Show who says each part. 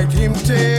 Speaker 1: like him.